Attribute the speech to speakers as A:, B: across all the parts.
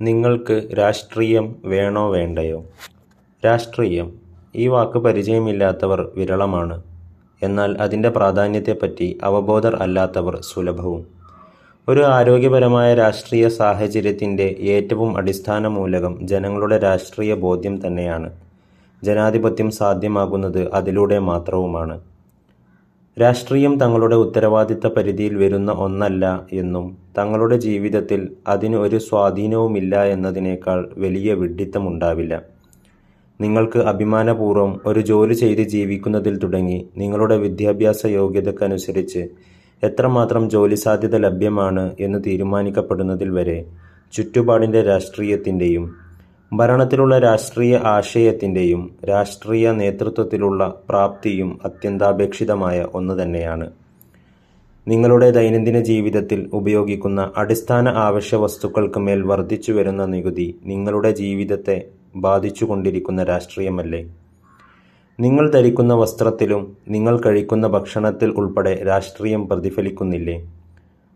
A: നിങ്ങൾക്ക് രാഷ്ട്രീയം വേണോ വേണ്ടയോ? രാഷ്ട്രീയം ഈ വാക്ക് പരിചയമില്ലാത്തവർ വിരളമാണ്. എന്നാൽ അതിന്റെ പ്രാധാന്യത്തെപ്പറ്റി അവബോധർ അല്ലാത്തവർ സുലഭവും. ഒരു ആരോഗ്യപരമായ രാഷ്ട്രീയ സാഹചര്യത്തിന്റെ ഏറ്റവും അടിസ്ഥാന മൂലകം ജനങ്ങളുടെ രാഷ്ട്രീയ ബോധ്യം തന്നെയാണ്. ജനാധിപത്യം സാധ്യമാകുന്നത് അതിലൂടെ മാത്രവുമാണ്. രാഷ്ട്രീയം തങ്ങളുടെ ഉത്തരവാദിത്ത പരിധിയിൽ വരുന്ന ഒന്നല്ല എന്നും തങ്ങളുടെ ജീവിതത്തിൽ അതിന് ഒരു സ്വാധീനവുമില്ല എന്നതിനേക്കാൾ വലിയ വിഡ്ഢിത്തമുണ്ടാവില്ല. നിങ്ങൾക്ക് അഭിമാനപൂർവം ഒരു ജോലി ചെയ്ത് ജീവിക്കുന്നതിൽ തുടങ്ങി നിങ്ങളുടെ വിദ്യാഭ്യാസ യോഗ്യതക്കനുസരിച്ച് എത്രമാത്രം ജോലി സാധ്യത ലഭ്യമാണ് എന്ന് തീരുമാനിക്കപ്പെടുന്നതിൽ വരെ ചുറ്റുപാടിന്റെ രാഷ്ട്രീയത്തിന്റെയും ഭരണത്തിലുള്ള രാഷ്ട്രീയ ആശയത്തിന്റെയും രാഷ്ട്രീയ നേതൃത്വത്തിലുള്ള പ്രാപ്തിയും അത്യന്താപേക്ഷിതമായ ഒന്നുതന്നെയാണ്. നിങ്ങളുടെ ദൈനംദിന ജീവിതത്തിൽ ഉപയോഗിക്കുന്ന അടിസ്ഥാന ആവശ്യ അവശ്യവസ്തുക്കൾക്ക് മേൽ വർദ്ധിച്ചുവരുന്ന നികുതി നിങ്ങളുടെ ജീവിതത്തെ ബാധിച്ചുകൊണ്ടിരിക്കുന്ന രാഷ്ട്രീയമല്ലേ? നിങ്ങൾ ധരിക്കുന്ന വസ്ത്രത്തിലും നിങ്ങൾ കഴിക്കുന്ന ഭക്ഷണത്തിൽ ഉൾപ്പെടെ രാഷ്ട്രീയം പ്രതിഫലിക്കുന്നില്ലേ?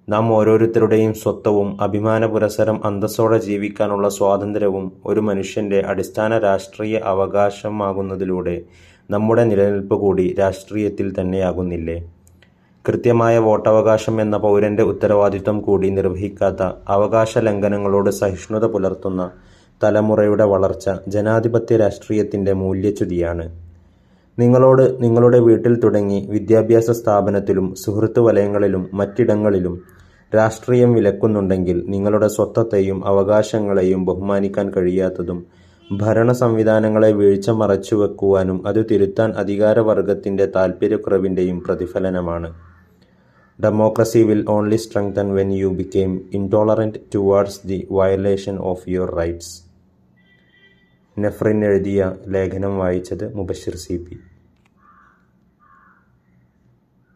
A: നാം ഓരോരുത്തരുടെയും സ്വത്വവും അഭിമാനപുരസരം അന്തസ്സോടെ ജീവിക്കാനുള്ള സ്വാതന്ത്ര്യവും ഒരു മനുഷ്യന്റെ അടിസ്ഥാന രാഷ്ട്രീയ അവകാശമാകുന്നതിലൂടെ നമ്മുടെ നിലനിൽപ്പ് കൂടി രാഷ്ട്രീയത്തിൽ തന്നെയാകുന്നില്ലേ? കൃത്യമായ വോട്ടവകാശം എന്ന പൗരന്റെ ഉത്തരവാദിത്വം കൂടി നിർവഹിക്കാത്ത അവകാശ ലംഘനങ്ങളോട് സഹിഷ്ണുത പുലർത്തുന്ന തലമുറയുടെ വളർച്ച ജനാധിപത്യ രാഷ്ട്രീയത്തിന്റെ മൂല്യച്യുതിയാണ്. നിങ്ങളോട് നിങ്ങളുടെ വീട്ടിൽ തുടങ്ങി വിദ്യാഭ്യാസ സ്ഥാപനത്തിലും സുഹൃത്തുവലയങ്ങളിലും മറ്റിടങ്ങളിലും രാഷ്ട്രീയം വിലക്കുന്നുണ്ടെങ്കിൽ നിങ്ങളുടെ സ്വത്വത്തെയും അവകാശങ്ങളെയും ബഹുമാനിക്കാൻ കഴിയാത്തതും ഭരണ സംവിധാനങ്ങളെ വീഴ്ച മറച്ചുവെക്കുവാനും അത് തിരുത്താൻ അധികാരവർഗത്തിന്റെ താൽപ്പര്യക്കുറവിന്റെയും പ്രതിഫലനമാണ്. Democracy will only strengthen when you become intolerant towards the violation of your rights. Nafrin എഴുതിയ ലേഖനം വായിച്ചത് മുബഷിർ സി. പി.